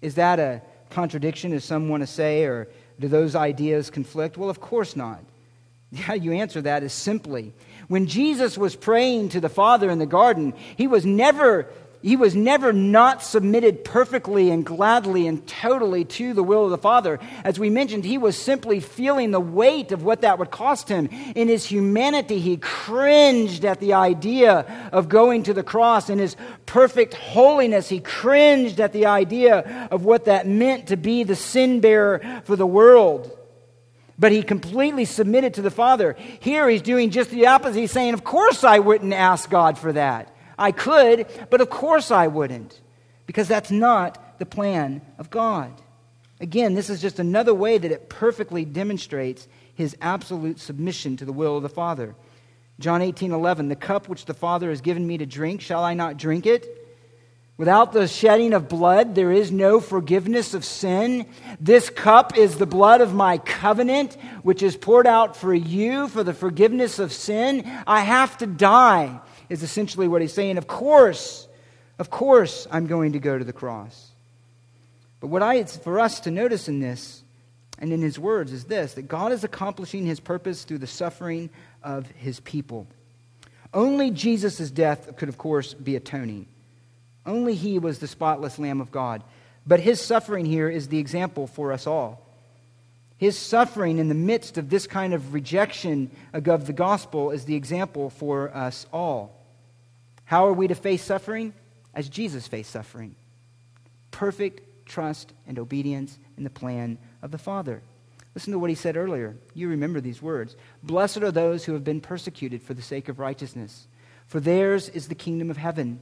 Is that a contradiction, as some want to say, or do those ideas conflict? Well, of course not. (laughs) How you answer that is simply when Jesus was praying to the Father in the garden, he was never he was never not submitted perfectly and gladly and totally to the will of the Father. As we mentioned, he was simply feeling the weight of what that would cost him. In his humanity, he cringed at the idea of going to the cross. In his perfect holiness, he cringed at the idea of what that meant to be the sin bearer for the world. But he completely submitted to the Father. Here he's doing just the opposite. He's saying, Of course I wouldn't ask God for that. I could, but of course I wouldn't, because that's not the plan of God. Again, this is just another way that it perfectly demonstrates his absolute submission to the will of the Father. John 18, 11, the cup which the Father has given me to drink, shall I not drink it? Without the shedding of blood, there is no forgiveness of sin. This cup is the blood of my covenant, which is poured out for you for the forgiveness of sin. I have to die is essentially what he's saying. Of course, of course, I'm going to go to the cross. But what I, it's for us to notice in this and in his words is this that God is accomplishing his purpose through the suffering of his people. Only Jesus' death could, of course, be atoning. Only he was the spotless Lamb of God. But his suffering here is the example for us all. His suffering in the midst of this kind of rejection of the gospel is the example for us all. How are we to face suffering? As Jesus faced suffering perfect trust and obedience in the plan of the Father. Listen to what he said earlier. You remember these words Blessed are those who have been persecuted for the sake of righteousness, for theirs is the kingdom of heaven.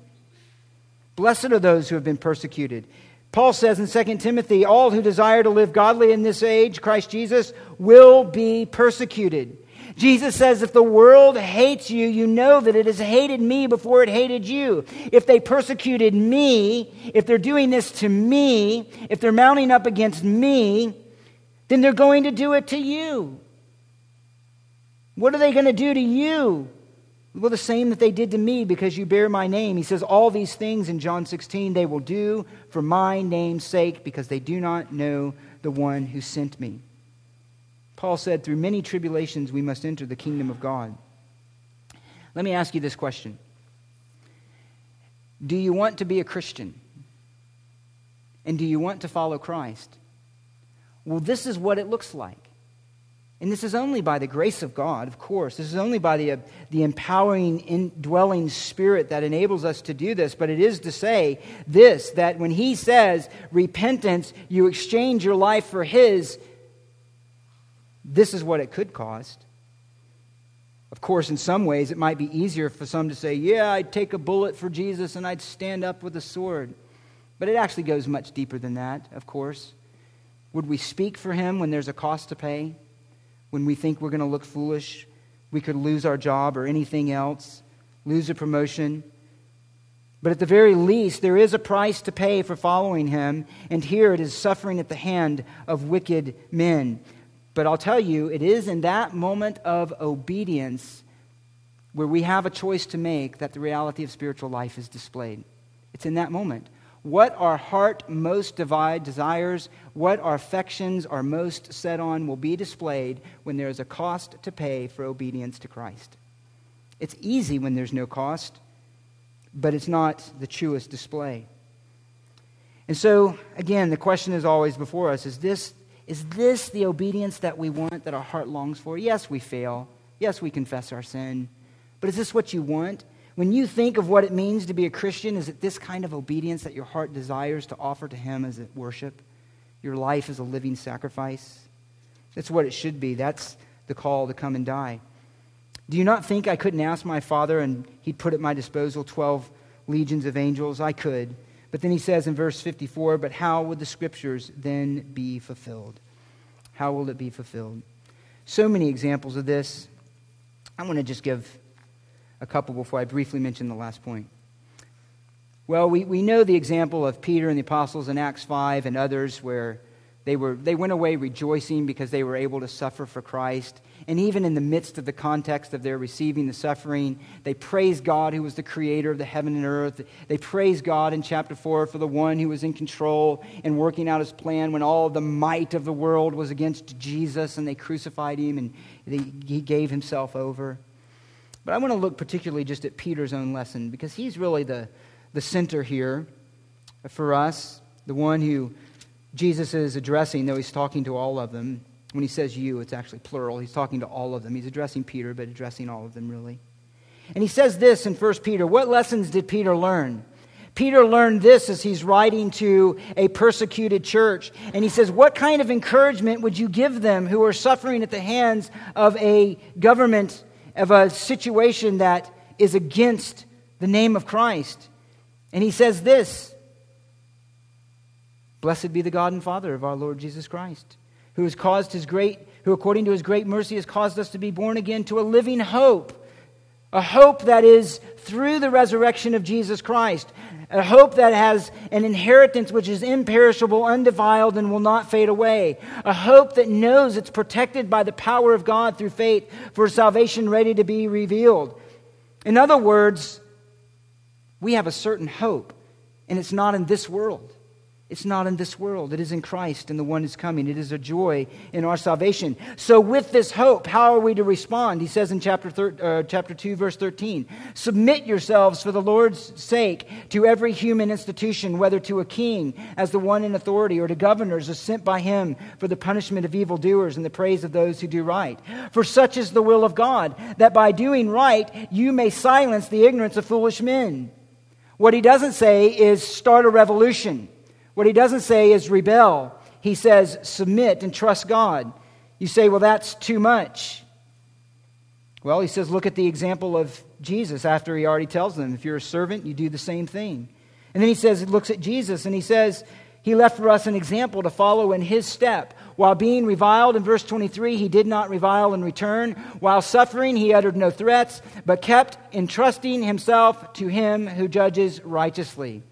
Blessed are those who have been persecuted. Paul says in 2 Timothy, all who desire to live godly in this age, Christ Jesus, will be persecuted. Jesus says, if the world hates you, you know that it has hated me before it hated you. If they persecuted me, if they're doing this to me, if they're mounting up against me, then they're going to do it to you. What are they going to do to you? Well, the same that they did to me because you bear my name. He says, All these things in John 16 they will do for my name's sake because they do not know the one who sent me. Paul said, Through many tribulations we must enter the kingdom of God. Let me ask you this question Do you want to be a Christian? And do you want to follow Christ? Well, this is what it looks like. And this is only by the grace of God, of course. This is only by the, uh, the empowering, indwelling spirit that enables us to do this. But it is to say this that when he says repentance, you exchange your life for his, this is what it could cost. Of course, in some ways, it might be easier for some to say, Yeah, I'd take a bullet for Jesus and I'd stand up with a sword. But it actually goes much deeper than that, of course. Would we speak for him when there's a cost to pay? When we think we're going to look foolish? We could lose our job or anything else, lose a promotion. But at the very least, there is a price to pay for following him, and here it is suffering at the hand of wicked men. But I'll tell you, it is in that moment of obedience where we have a choice to make that the reality of spiritual life is displayed. It's in that moment. what our heart most divide, desires, what our affections are most set on will be displayed when there is a cost to pay for obedience to Christ. It's easy when there's no cost, but it's not the truest display. And so, again, the question is always before us is this, is this the obedience that we want, that our heart longs for? Yes, we fail. Yes, we confess our sin. But is this what you want? When you think of what it means to be a Christian, is it this kind of obedience that your heart desires to offer to Him as worship? Your life as a living sacrifice? That's what it should be. That's the call to come and die. Do you not think I couldn't ask my Father and He'd put at my disposal 12 legions of angels? I could. But then he says in verse 54 But how would the scriptures then be fulfilled? How will it be fulfilled? So many examples of this. I want to just give a couple before I briefly mention the last point. Well, we, we know the example of Peter and the apostles in Acts 5 and others where they, were, they went away rejoicing because they were able to suffer for Christ. And even in the midst of the context of their receiving the suffering, they praised God who was the creator of the heaven and earth. They praised God in chapter 4 for the one who was in control and working out his plan when all the might of the world was against Jesus and they crucified him and they, he gave himself over. But I want to look particularly just at Peter's own lesson because he's really the, the center here for us, the one who Jesus is addressing, though he's talking to all of them. When he says you, it's actually plural. He's talking to all of them. He's addressing Peter, but addressing all of them, really. And he says this in 1 Peter What lessons did Peter learn? Peter learned this as he's writing to a persecuted church. And he says, What kind of encouragement would you give them who are suffering at the hands of a government, of a situation that is against the name of Christ? And he says this Blessed be the God and Father of our Lord Jesus Christ who has caused his great, who according to his great mercy has caused us to be born again to a living hope. A hope that is through the resurrection of Jesus Christ. A hope that has an inheritance which is imperishable, undefiled, and will not fade away. A hope that knows it's protected by the power of God through faith for salvation ready to be revealed. In other words, we have a certain hope, and it's not in this world. It's not in this world. It is in Christ and the one is coming. It is a joy in our salvation. So, with this hope, how are we to respond? He says in chapter, thir- uh, chapter 2, verse 13 Submit yourselves for the Lord's sake to every human institution, whether to a king as the one in authority, or to governors as sent by him for the punishment of evildoers and the praise of those who do right. For such is the will of God, that by doing right you may silence the ignorance of foolish men. What he doesn't say is start a revolution. What he doesn't say is rebel. He says submit and trust God. You say, well, that's too much. Well, he says, look at the example of Jesus after he already tells them, if you're a servant, you do the same thing. And then he says, he looks at Jesus and he says, he left for us an example to follow in his step. While being reviled, in verse 23, he did not revile in return. While suffering, he uttered no threats, but kept entrusting himself to him who judges righteously.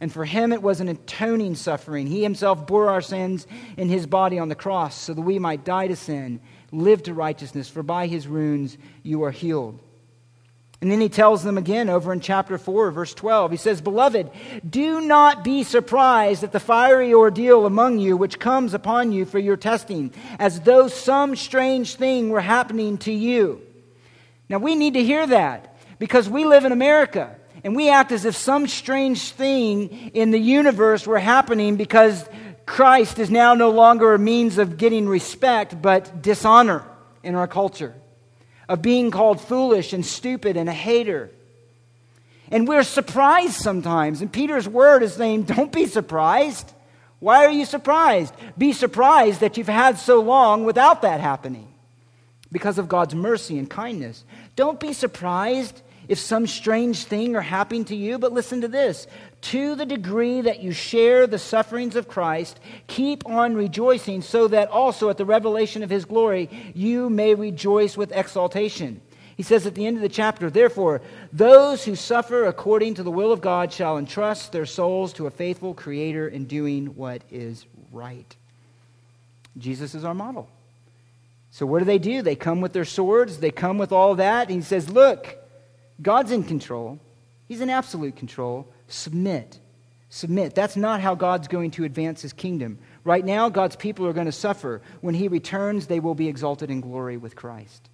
And for him it was an atoning suffering. He himself bore our sins in his body on the cross so that we might die to sin, live to righteousness, for by his wounds you are healed. And then he tells them again over in chapter 4, verse 12. He says, Beloved, do not be surprised at the fiery ordeal among you which comes upon you for your testing, as though some strange thing were happening to you. Now we need to hear that because we live in America and we act as if some strange thing in the universe were happening because Christ is now no longer a means of getting respect, but dishonor in our culture, of being called foolish and stupid and a hater. And we're surprised sometimes. And Peter's word is saying, Don't be surprised. Why are you surprised? Be surprised that you've had so long without that happening because of God's mercy and kindness. Don't be surprised if some strange thing are happening to you. But listen to this to the degree that you share the sufferings of Christ, keep on rejoicing, so that also at the revelation of his glory you may rejoice with exaltation. He says at the end of the chapter, therefore, those who suffer according to the will of God shall entrust their souls to a faithful Creator in doing what is right. Jesus is our model. So, what do they do? They come with their swords, they come with all that. And he says, Look, God's in control, He's in absolute control. Submit. Submit. That's not how God's going to advance his kingdom. Right now, God's people are going to suffer. When he returns, they will be exalted in glory with Christ.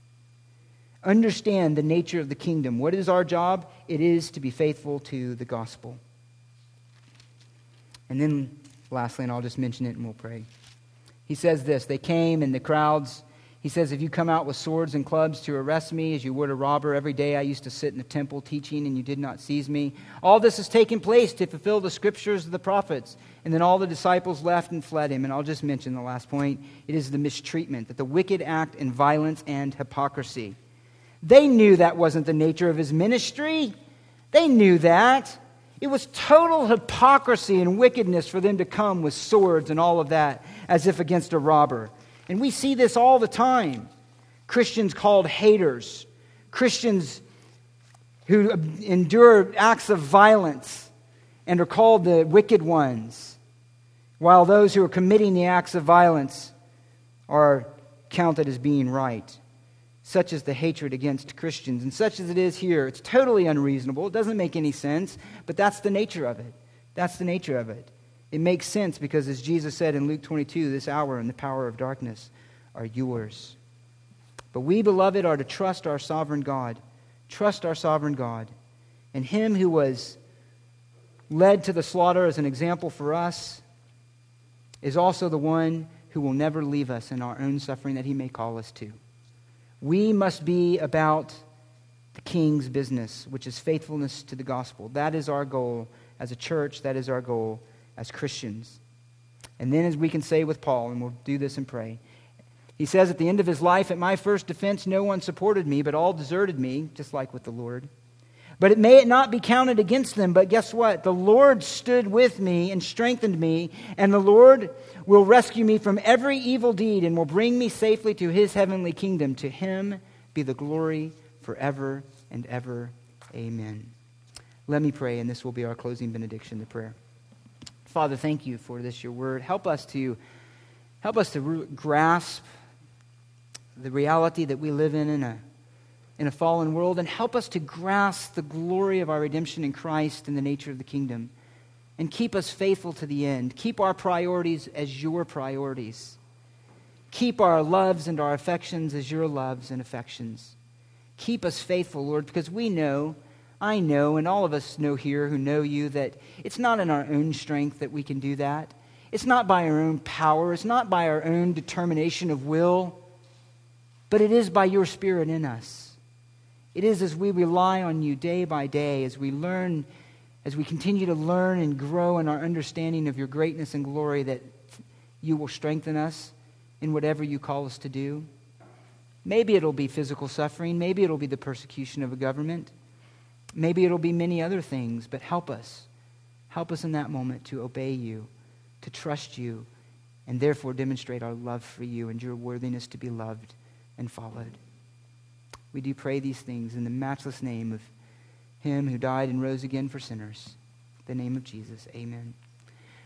Understand the nature of the kingdom. What is our job? It is to be faithful to the gospel. And then, lastly, and I'll just mention it and we'll pray. He says this They came and the crowds he says, If you come out with swords and clubs to arrest me as you would a robber, every day I used to sit in the temple teaching and you did not seize me. All this has taken place to fulfill the scriptures of the prophets. And then all the disciples left and fled him. And I'll just mention the last point it is the mistreatment, that the wicked act in violence and hypocrisy. They knew that wasn't the nature of his ministry. They knew that. It was total hypocrisy and wickedness for them to come with swords and all of that as if against a robber. And we see this all the time. Christians called haters, Christians who endure acts of violence and are called the wicked ones, while those who are committing the acts of violence are counted as being right. Such is the hatred against Christians, and such as it is here. It's totally unreasonable. It doesn't make any sense, but that's the nature of it. That's the nature of it. It makes sense because, as Jesus said in Luke 22, this hour and the power of darkness are yours. But we, beloved, are to trust our sovereign God. Trust our sovereign God. And Him who was led to the slaughter as an example for us is also the one who will never leave us in our own suffering that He may call us to. We must be about the King's business, which is faithfulness to the gospel. That is our goal as a church. That is our goal as Christians. And then, as we can say with Paul, and we'll do this and pray, he says at the end of his life, At my first defense, no one supported me, but all deserted me, just like with the Lord. But it may it not be counted against them. But guess what? The Lord stood with me and strengthened me, and the Lord will rescue me from every evil deed and will bring me safely to his heavenly kingdom. To him be the glory forever and ever. Amen. Let me pray, and this will be our closing benediction, the prayer. Father, thank you for this, your word. Help us to help us to grasp the reality that we live in in a, in a fallen world and help us to grasp the glory of our redemption in Christ and the nature of the kingdom. And keep us faithful to the end. Keep our priorities as your priorities. Keep our loves and our affections as your loves and affections. Keep us faithful, Lord, because we know I know, and all of us know here who know you, that it's not in our own strength that we can do that. It's not by our own power. It's not by our own determination of will. But it is by your Spirit in us. It is as we rely on you day by day, as we learn, as we continue to learn and grow in our understanding of your greatness and glory, that you will strengthen us in whatever you call us to do. Maybe it'll be physical suffering. Maybe it'll be the persecution of a government. Maybe it'll be many other things, but help us. Help us in that moment to obey you, to trust you, and therefore demonstrate our love for you and your worthiness to be loved and followed. We do pray these things in the matchless name of Him who died and rose again for sinners. The name of Jesus. Amen.